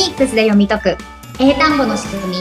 ニックスで読み解く英単語の仕組み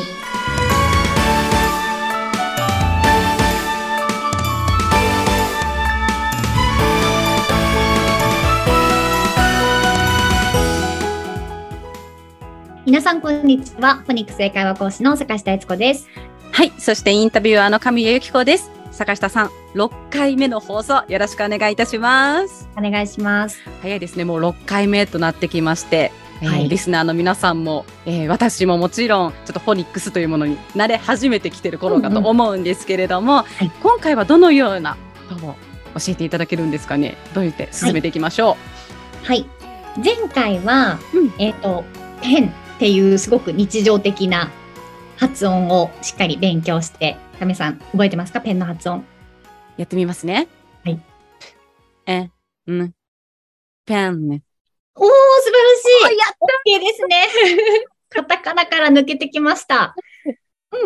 皆さんこんにちはフォニックス英会話講師の坂下悦子ですはい。そしてインタビュアーの神谷由紀子です。坂下さん、6回目の放送よろしくお願いいたします。お願いします早いですね。もう6回目となってきまして、えーはい。リスナーの皆さんも、えー私ももちろん、ちょっとフォニックスというものに慣れ始めてきてる頃かと思うんですけれども、い。今回はどのようなことを教えていただけるんですかね？どうやって進めていきましょはい。前回は、うん。えっ、とペンっていうすごく日常的な発音をしっかり勉強して亀さん覚えてますか？ペンの発音。う。やってみますね。はい。え、ん、ペンね。おーやっ OK ですね。カタカナから抜けてきました。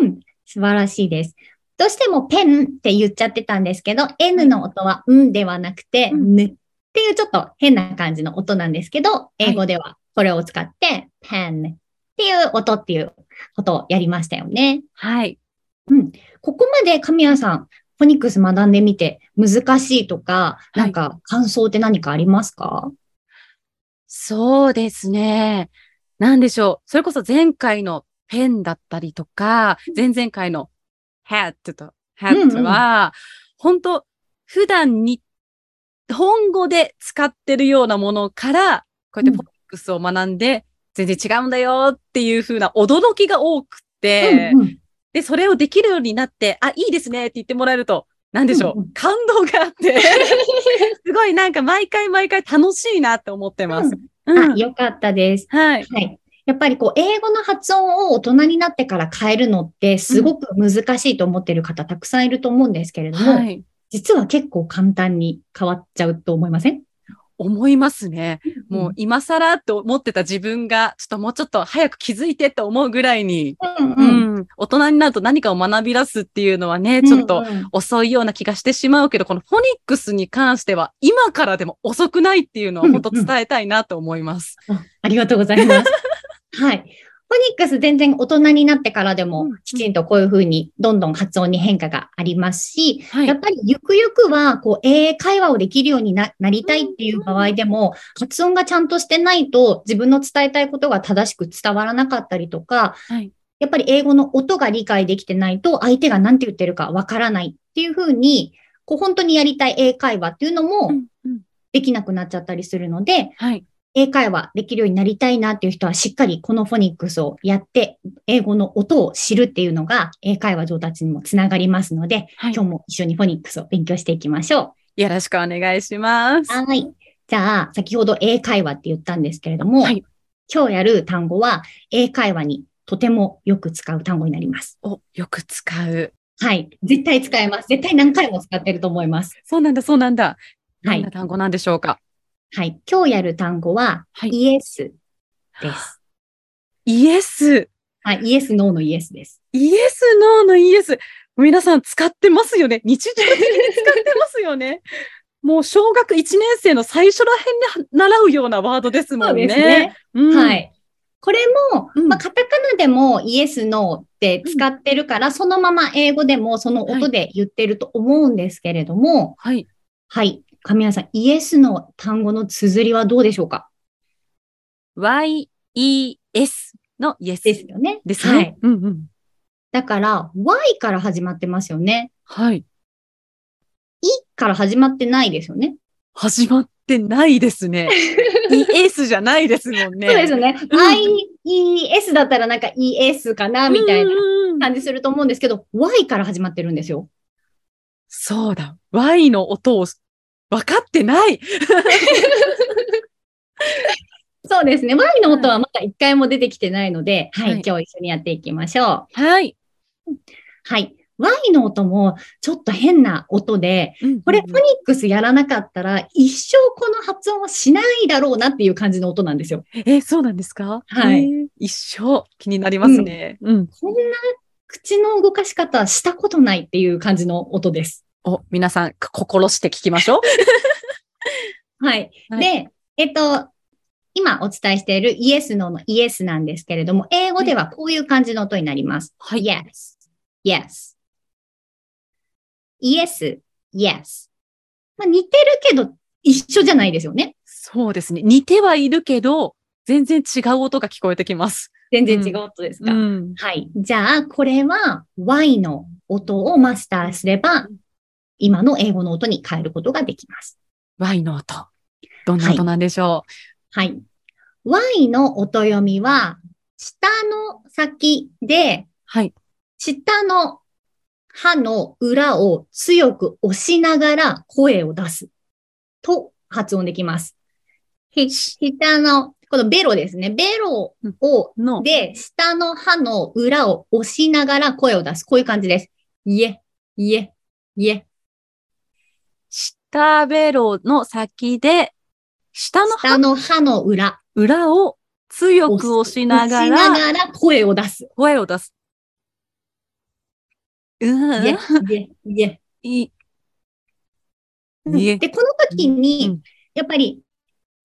うん、素晴らしいです。どうしてもペンって言っちゃってたんですけど、N の音はんではなくて、うんぬっていうちょっと変な感じの音なんですけど、英語ではこれを使って、ペンっていう音っていうことをやりましたよね。はい。ここまで神谷さん、フォニックス学んでみて難しいとか、いなんか感想って何かありますか、そうですね。なんでしょう。それこそ前回のペンだったりとか、前々回の hat と hat は、本当普段に本語で使ってるようなものから、こうやってうんフォニックスを学んで、全然違うんだよっていう風な驚きが多くて、うんうんで、それをできるようになって、あ、いいですねって言ってもらえると、なんでしょう。うんうん感動があって、すごいなんか毎回毎回楽しいなって思ってます。うんあ、よかったです。はい。はい。やっぱりこう、英語の発音を大人になってから変えるのってすごく難しいと思ってる方たくさんいると思うんですけれども、はい。実は結構簡単に変わっちゃうと思いません？思いますね。もうう今更と思ってた自分が、ちょっともうちょっと早く気づいてって思うぐらいに、うんううんん、大人になると何かを学び出すっていうのはね、ちょっと遅いような気がしてしまうけど、このフォニックスに関しては、今からでも遅くないっていうのは本当伝えたいなと思います。あありがとうございます。はい。フォニックス全然大人になってからでもきちんとこういうふうにどんどん発音に変化がありますし、はいやっぱりゆくゆくはこう英会話をできるようにななりたいっていう場合でも発音がちゃんとしてないと自分の伝えたいことが正しく伝わらなかったりとか、はい。やっぱり英語の音が理解できてないと相手が何て言ってるかわからないっていうふうに、こう本当にやりたい英会話っていうのもできなくなっちゃったりするので、はい。英会話できるようになりたいなっていう人はしっかりこのフォニックスをやって、英語の音を知るっていうのが英会話上達にもつながりますので、はい今日も一緒にフォニックスを勉強していきましょよろしくお願いしますう。。はい。じゃあ、先ほど英会話って言ったんですけれども、はい今日やる単語は英会話にとてもよく使う単語になります。お、よく使う。はい。絶対使えます。絶対何回も使ってると思います。そうなんだ、そうなんだ。はいどんな単語なんでしょうか？はい。今日やる単語は、はいイエスです。イエス。はい。イエス、ノーのイエスです。イエス、ノーのイエス。皆さん使ってますよね。日常的に使ってますよね。もう小学1年生の最初らへんで習うようなワードですもんね。ね。うんは。い。これも、うんまあ、カタカナでもイエス、ノーって使ってるから、そのまま英語でもその音で言ってると思うんですけれども、はい。はい。神谷さん、イエスの単語の綴りはどうでしょうか？Y-E-S のイエスですよね。ですね。はい。うんうん。だから、Y から始まってますよね。はい。いから始まってないですよね。始まってないですね。イエスじゃないですもんね。そうですよね。うん IES だったらなんか ES かなみたいな感じすると思うんですけど、Y から始まってるんですよ。そうだ。Y の音を分かってない。そうですね。Y の音はまだ一回も出てきてないので、はい、はい今日一緒にやっていきましょう。はい。はい。Y の音もちょっと変な音で、これフォニックスやらなかったら一生この発音はしないだろうなっていう感じの音なんですよ。え、そうなんですか？はいえー一生気になりますね。うん。こんな口の動かし方したことないっていう感じの音です。お、皆さん、心して聞きましょう。はい。はいで、えっと、今お伝えしているイエスののイエスなんですけれども、英語ではこういう感じの音になります。はい。yes, yes. イエス、yes. まあ、似てるけど一緒じゃないですよね。そうですね。似てはいるけど、全然違う音が聞こえてきます。全然違う音ですか、ん。はい。じゃあ、これは Y の音をマスターすれば、今の英語の音に変えることができます。Y の音。どんな音なんでしょはい。Y の音読みは、下の先で、う。はい。下の歯の裏を強く押しながら声を出すと発音できます。ひ下の、このベロですね。ベロを、の、で、下の歯の裏を押しながら声を出す。こういう感じです。いえ、いえ、いえ。下ベロの先で、下の下の歯の裏。裏を強く押しなが押しらながら声を出す。声を出す。ういん。え、いえ、いえ。い、えで、この時うにん、やっぱり、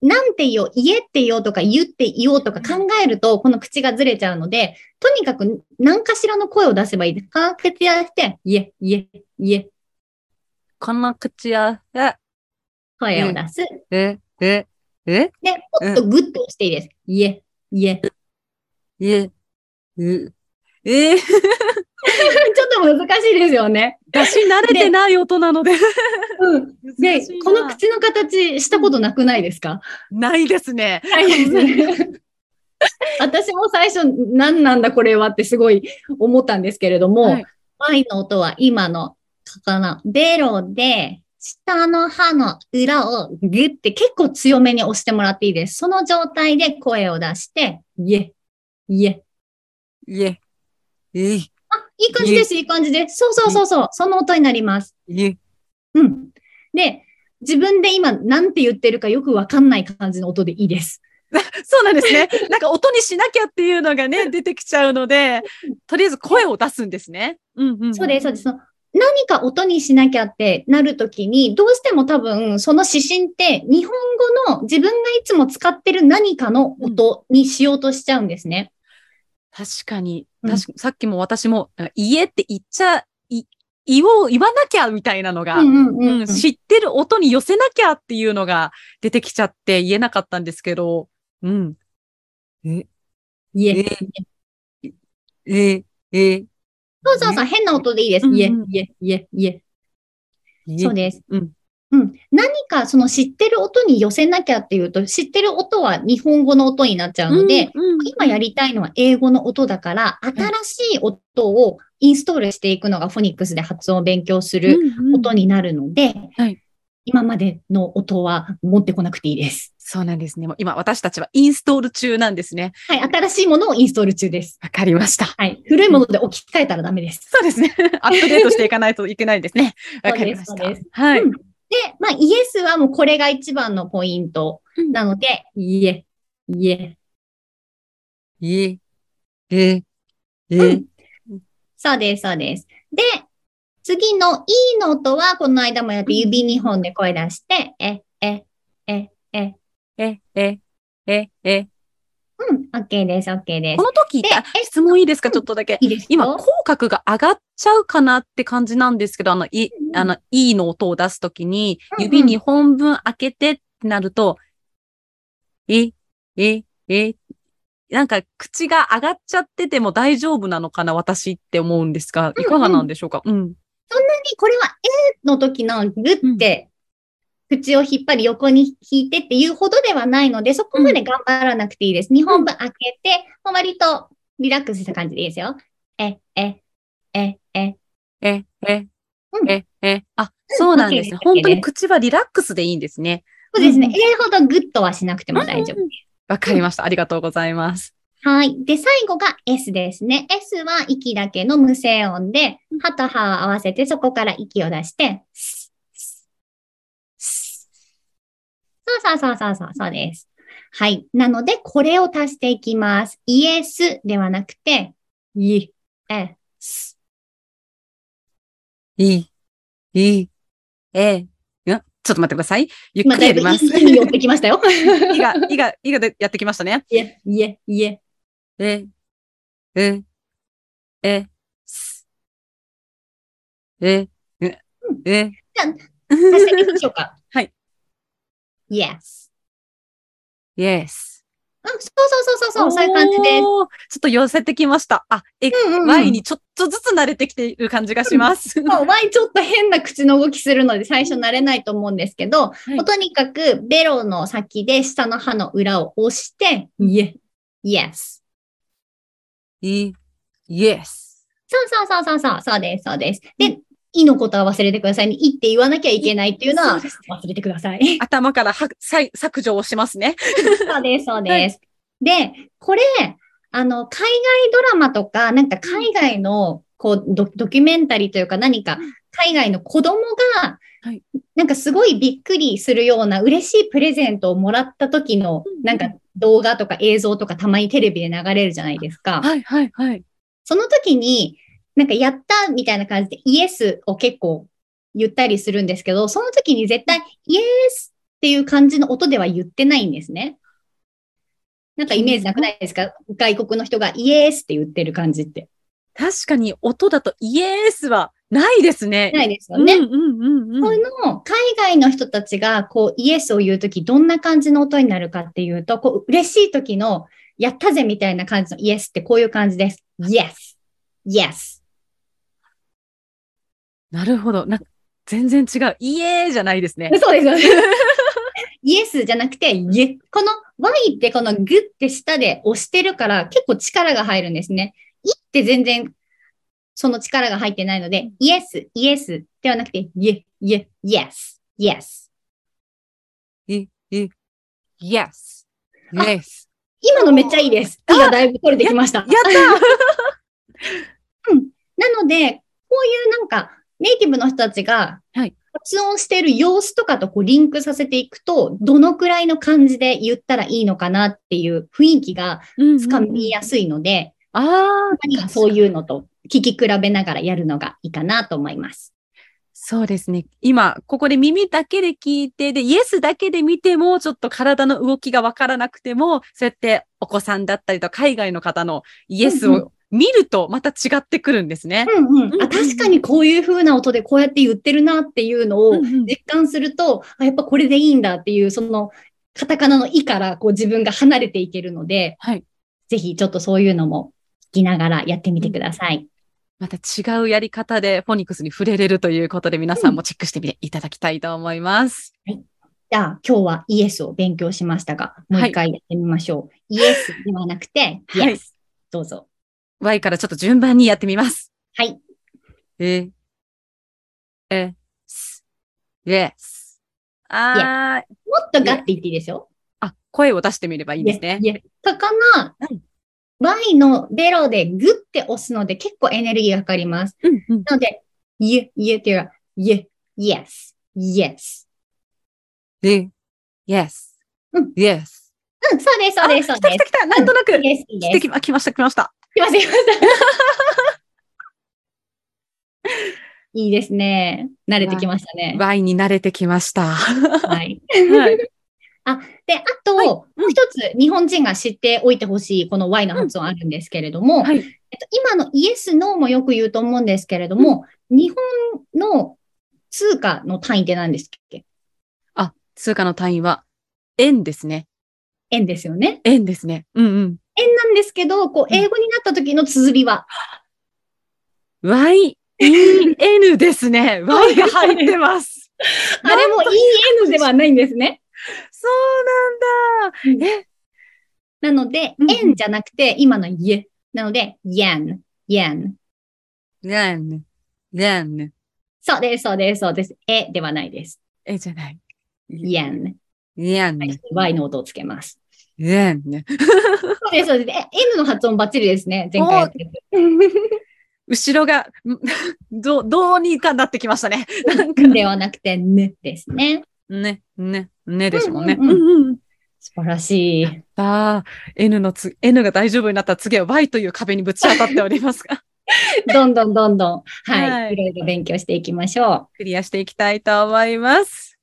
なんて言おう、言えって言おうとか言って言おうとか考えると、この口がずれちゃうので、とにかく何かしらの声を出せばいいです。か口やして、いえ、いえ、いえ、この口や、え、声を出す。え、え、え、で、もっとグッと押していいです。いえ、いえ？え、う、え？ー、ちょっと難しいですよね。出し慣れてない音なので。うん。でこの口の形したことなくないですか？ないですね。ないですね。私も最初、何なんだこれはってすごい思ったんですけれども、はい Y の音は今の、このベロで、下の歯の裏をグッて結構強めに押してもらっていいです。その状態で声を出して、いえ、いえ。いえ、えい、あ、いい感じです、いい感じです。そうそうそうそう、その音になります。うん。で、自分で今何て言ってるかよくわかんない感じの音でいいです。そうなんですね。なんか音にしなきゃっていうのがね、出てきちゃうので、とりあえず声を出すんですね。うんうん。そうです、そうです。何か音にしなきゃってなるときに、どうしても多分その指針って日本語の自分がいつも使ってる何かの音にしようとしちゃうんですね。確かに、うん確かさっきも私も、家って言っちゃ、い、言おう、言わなきゃみたいなのが、うんうんうんう、うんん。知ってる音に寄せなきゃっていうのが出てきちゃって言えなかったんですけど、うん。え、いえ？え、え、そうそうそう、変な音でいいです。いえうんうん、いえ、いえ、いえ。えそうです。うん。うん。何かその知ってる音に寄せなきゃっていうと、知ってる音は日本語の音になっちゃうので、うんうん今やりたいのは英語の音だから、新しい音をインストールしていくのがフォニックスで発音を勉強するうんうん音になるので、はい今までの音は持ってこなくていいです。そうなんですね。もう今私たちはインストール中なんですね。はい、新しいものをインストール中です。わかりました。はい、古いもので置き換えたらダメです。そうですね。アップデートしていかないといけないですね。わかりました。はい。うんで、まあ、イエスはもうこれが一番のポイントうんなので、いえ、いえ。え、え、えう、そうです、そうです。で、次の E の音は、この間もやって指2本で声出して、え、え、え、え。え、え、え、え。うん、OK です、OK ですこ。の時って、質問いいですか？ちょっとだけ。いいです今、よ口角が上がっちゃうかなって感じなんですけど、あの、い、うんあの、いの音を出すときに、うんうん指2本分開けてってなると、え、え、え、なんか口が上がっちゃってても大丈夫なのかな私って思うんですが、いかがなんでしょうか？うん。これは A の時のグッて、口を引っ張り横に引いてっていうほどではないので、そこまで頑張らなくていいです。2本分開けて、もう割とリラックスした感じでいいですよ。え、え、え、え。え、え、うんえ、え、あ、そうなんですね。本当に口はリラックスでいいんですね。そうですね。うん A ほどグッとはしなくても大丈夫。わかりました。ありがとうございます。はい。で、最後が S ですね。S は息だけの無声音で、歯と歯を合わせてそこから息を出して、そうそうそうそうそう、そうです。はい。なので、これを足していきます。イエスではなくて、イエス。い、い、え、ちょっと待ってください。ゆっまあ、くりやります。だいぶ寄ってきましたよ。いが、いが、いがでやってきましたね。いえ、いえ、いえ。え、え、え、す、え、え、え、足してみましょうか。はい。Yes. yes. うん、そうそうそうそうそう、そういう感じです。ちょっと寄せてきました。あ、え、うんうんうん Y にちょっとずつ慣れてきている感じがします。まあ、Y ちょっと変な口の動きするので最初慣れないと思うんですけど、いもうとにかくベロの先で下の歯の裏を押して、Ye- Yes. い、yes. そうそうそうそうそう、そうです、そうです。で、いのことは忘れてくださいね。いって言わなきゃいけないっていうのは忘れてください。頭からは削除をしますね。そうです、そうです。で、これ、あの、海外ドラマとか、なんか海外の、こうド、ドキュメンタリーというか何か、海外の子供がはい、なんかすごいびっくりするような嬉しいプレゼントをもらった時のうん、なんか動画とか映像とかたまにテレビで流れるじゃないですか。はい、はい、はい。その時に、なんかやったみたいな感じでイエスを結構言ったりするんですけど、その時に絶対イエスっていう感じの音では言ってないんですね。なんかイメージなくないですか？外国の人がイエスって言ってる感じって。確かに音だとイエースはないですね。ないですよね。うんうんうんうん。この海外の人たちがこうイエスを言うときどんな感じの音になるかっていうと、こう嬉しい時のやったぜみたいな感じのイエスってこういう感じです。Yes. Yes. なるほど。な全然違う。イエーじゃないですね。そうですよね。イエスじゃなくて、イエ。この Y ってこのグって下で押してるから結構力が入るんですね。イって全然その力が入ってないので、イエス、イエスではなくて、イエ、イエ、イエス、yes. あ yes. 今のめっちゃいいです。いがだいぶ取れてきました。やった なので、こういうなんか、ネイティブの人たちがはい、発音している様子とかとこうリンクさせていくと、どのくらいの感じで言ったらいいのかなっていう雰囲気がつかみやすいので、ああ、何かそういうのと聞き比べながらやるのがいいかなと思います。そうですね。今、ここで耳だけで聞いて、で、イエスだけで見ても、ちょっと体の動きがわからなくても、そうやってお子さんだったりと海外の方のイエスうんうを見るとまた違ってくるんですね。うんうん。うんうんあ、確かにこういう風な音でこうやって言ってるなっていうのをうんうん実感すると、あ、やっぱこれでいいんだっていう、そのカタカナのイからこう自分が離れていけるので、はい。ぜひちょっとそういうのも聞きながらやってみてください。また違うやり方でフォニックスに触れれるということで皆さんもチェックしてみていただきたいと思います。じゃあ今日はイエスを勉強しましたが、もう一回やってみましょう。イエスではなくて、イ はいエス。どうぞ。Y からちょっと順番にやってみます。はい。え、え、す、yes。あー、もっとガッて言っていいですよ。あ、声を出してみればいいですね。イエス。かかなはい Y のベロでグッて押すので結構エネルギーがかかります。うんうん。なので、イエ、イエっていうか、イエ、イエス、イエス。で、yes うん yes うん、そうです、そうです、そうです来た来た。来たなんとなく。イエス、来ました、来ました。来ました、来ました。いいですね。慣れてきましたね。Y に慣れてきました。はい。はい。で、あと、はいもう一つ日本人が知っておいてほしいこの Y の発音あるんですけれども、はい。えっと、今のイエス、ノーもよく言うと思うんですけれども、日本の通貨の単位って何ですっけ？あ、通貨の単位は、円ですね。円ですよね。円ですね。うんうん。円なんですけど、こう、英語になった時の綴りは、Y、E、N ですね。Y が入ってます。あれも EN ではないんですね。そうなんだ。え、なのでうん、円じゃなくて、今のイエ。なので、yen、yen。yen、yen。そうです、そうです、そうです。えではないです。えじゃない。yen。yen、Y の音をつけます。yen。そうです、そうです。え N の発音バッチリですね。前回。後ろが、ん どう、どうにかなってきましたね。なんか、ではなくて、ねですね。ね、ね、ねですもんね。うんうんうんうん。素晴らしい。さあ、N のつ、N が大丈夫になったら次は Y という壁にぶち当たっておりますが、どんどんどんどん、はい、はいいろいろ勉強していきましょクリアしていきたいと思います。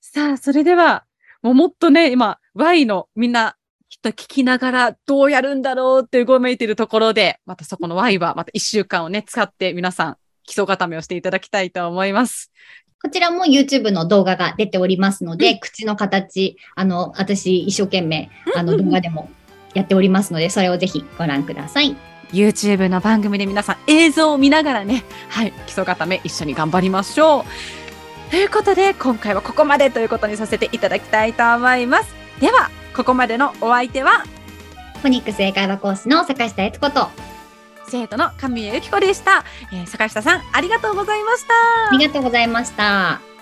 さあ、それでは、もうもっとね、今、Y のみんな、きっと聞きながらどうやるんだろうってうごめいているところで、またそこの Y はまた一週間をね、使って皆さん基礎固めをしていただきたいと思います。こちらも YouTube の動画が出ておりますので、口の形、あの、私一生懸命、あの、動画でもやっておりますので、それをぜひご覧ください。YouTube の番組で皆さん映像を見ながらね、はい、基礎固め一緒に頑張りましょう。ということで、今回はここまでということにさせていただきたいと思います。では、ここまでのお相手は、フォニックス英会話講師の坂下悦子と、生徒の神谷由紀子でした。えー坂下さん、ありがとうございました。ありがとうございました。